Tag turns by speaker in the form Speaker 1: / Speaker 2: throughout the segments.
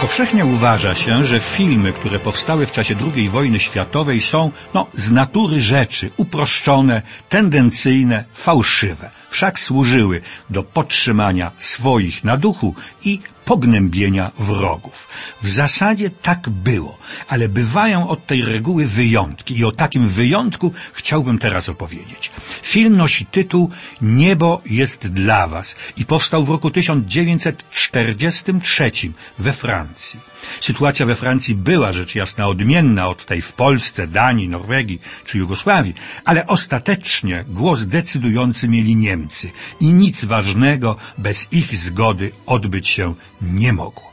Speaker 1: Powszechnie uważa się, że filmy, które powstały w czasie II wojny światowej są, no, z natury rzeczy uproszczone, tendencyjne, fałszywe. Wszak służyły do podtrzymania swoich na duchu i pognębienia wrogów. W zasadzie tak było, ale bywają od tej reguły wyjątki i o takim wyjątku chciałbym teraz opowiedzieć. Film nosi tytuł Niebo jest dla Was i powstał w roku 1943 we Francji. Sytuacja we Francji była rzecz jasna odmienna od tej w Polsce, Danii, Norwegii czy Jugosławii, ale ostatecznie głos decydujący mieli Niemcy i nic ważnego bez ich zgody odbyć się nie mogło.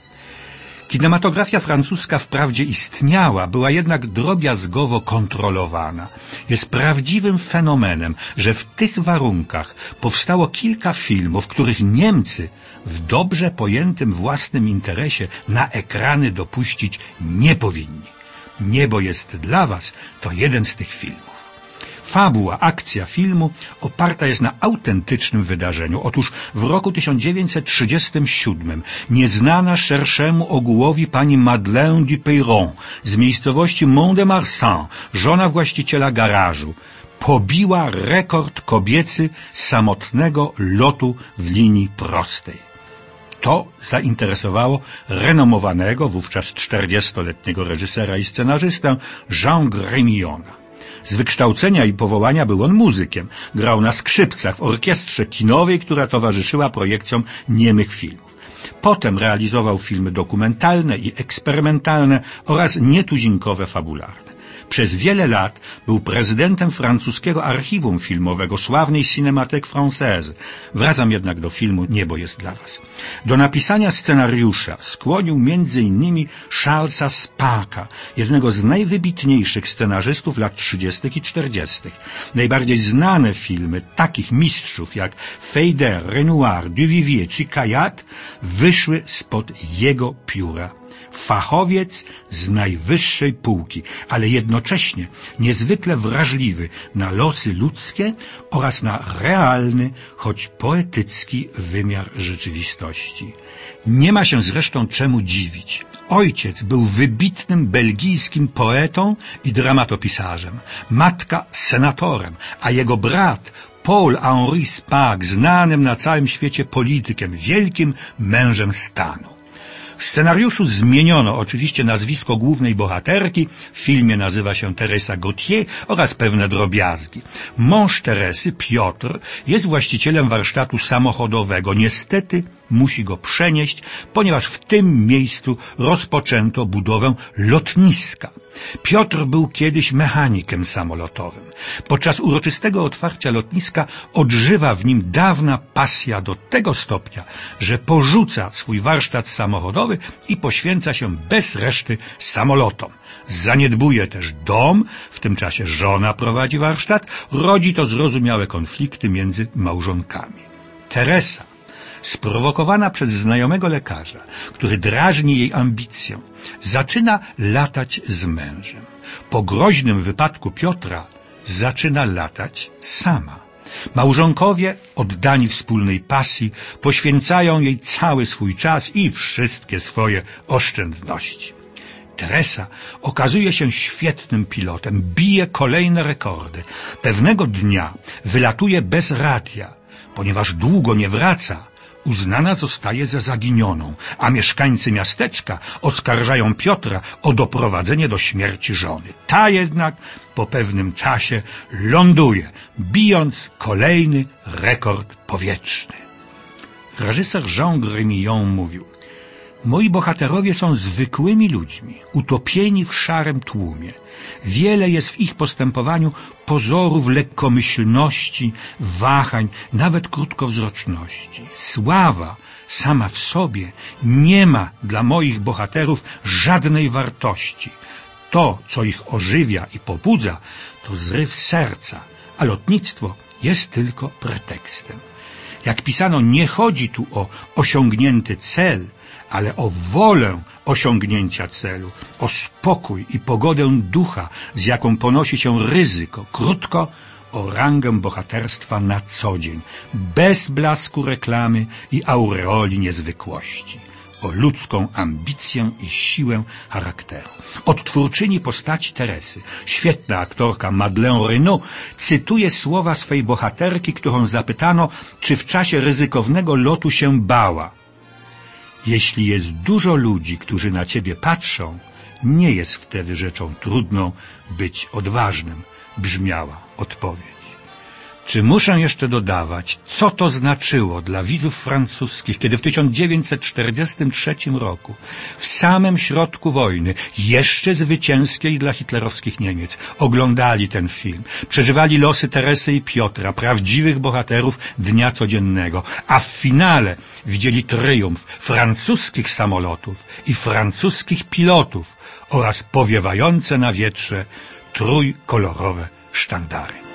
Speaker 1: Kinematografia francuska wprawdzie istniała, była jednak drobiazgowo kontrolowana. Jest prawdziwym fenomenem, że w tych warunkach powstało kilka filmów, których Niemcy w dobrze pojętym własnym interesie na ekrany dopuścić nie powinni. Niebo jest dla Was to jeden z tych filmów. Fabuła, akcja filmu oparta jest na autentycznym wydarzeniu. Otóż w roku 1937 nieznana szerszemu ogółowi pani Madeleine Dupeyron z miejscowości Mont-de-Marsan, żona właściciela garażu, pobiła rekord kobiecy samotnego lotu w linii prostej. To zainteresowało renomowanego wówczas 40-letniego reżysera i scenarzystę Jean Grémillona. Z wykształcenia i powołania był on muzykiem. Grał na skrzypcach w orkiestrze kinowej, która towarzyszyła projekcjom niemych filmów. Potem realizował filmy dokumentalne i eksperymentalne oraz nietuzinkowe fabularne. Przez wiele lat był prezydentem francuskiego archiwum filmowego, sławnej Cinémathèque Française. Wracam jednak do filmu Niebo jest dla Was. Do napisania scenariusza skłonił innymi Charlesa Spaka, jednego z najwybitniejszych scenarzystów lat 30. i 40. Najbardziej znane filmy takich mistrzów jak Feyder, Renoir, Duvivier czy Kayat wyszły spod jego pióra fachowiec z najwyższej półki, ale jednocześnie niezwykle wrażliwy na losy ludzkie oraz na realny, choć poetycki wymiar rzeczywistości. Nie ma się zresztą czemu dziwić. Ojciec był wybitnym belgijskim poetą i dramatopisarzem, matka senatorem, a jego brat Paul-Henri Spaak, znanym na całym świecie politykiem, wielkim mężem stanu. W scenariuszu zmieniono oczywiście nazwisko głównej bohaterki, w filmie nazywa się Teresa Gautier oraz pewne drobiazgi. Mąż Teresy, Piotr, jest właścicielem warsztatu samochodowego. Niestety musi go przenieść, ponieważ w tym miejscu rozpoczęto budowę lotniska. Piotr był kiedyś mechanikiem samolotowym. Podczas uroczystego otwarcia lotniska odżywa w nim dawna pasja do tego stopnia, że porzuca swój warsztat samochodowy i poświęca się bez reszty samolotom. Zaniedbuje też dom, w tym czasie żona prowadzi warsztat, rodzi to zrozumiałe konflikty między małżonkami. Teresa sprowokowana przez znajomego lekarza, który drażni jej ambicję, zaczyna latać z mężem. Po groźnym wypadku Piotra zaczyna latać sama. Małżonkowie, oddani wspólnej pasji, poświęcają jej cały swój czas i wszystkie swoje oszczędności. Teresa okazuje się świetnym pilotem, bije kolejne rekordy. Pewnego dnia wylatuje bez radia, ponieważ długo nie wraca uznana zostaje za zaginioną, a mieszkańcy miasteczka oskarżają Piotra o doprowadzenie do śmierci żony. Ta jednak po pewnym czasie ląduje, bijąc kolejny rekord powietrzny. Reżyser Jean Grémillon mówił Moi bohaterowie są zwykłymi ludźmi, utopieni w szarym tłumie. Wiele jest w ich postępowaniu pozorów lekkomyślności, wahań, nawet krótkowzroczności. Sława sama w sobie nie ma dla moich bohaterów żadnej wartości. To, co ich ożywia i pobudza, to zryw serca, a lotnictwo jest tylko pretekstem. Jak pisano, nie chodzi tu o osiągnięty cel, ale o wolę osiągnięcia celu, o spokój i pogodę ducha, z jaką ponosi się ryzyko, krótko o rangę bohaterstwa na co dzień, bez blasku reklamy i aureoli niezwykłości. o ludzką ambicję i siłę charakteru. Odtwórczyni postaci Teresy, świetna aktorka Madeleine Renaud, cytuje słowa swej bohaterki, którą zapytano, czy w czasie ryzykownego lotu się bała. Jeśli jest dużo ludzi, którzy na ciebie patrzą, nie jest wtedy rzeczą trudną być odważnym, brzmiała odpowiedź. Czy muszę jeszcze dodawać, co to znaczyło dla widzów francuskich, kiedy w 1943 roku, w samym środku wojny, jeszcze zwycięskiej dla hitlerowskich Niemiec, oglądali ten film, przeżywali losy Teresy i Piotra, prawdziwych bohaterów dnia codziennego, a w finale widzieli triumf francuskich samolotów i francuskich pilotów oraz powiewające na wietrze trójkolorowe sztandary.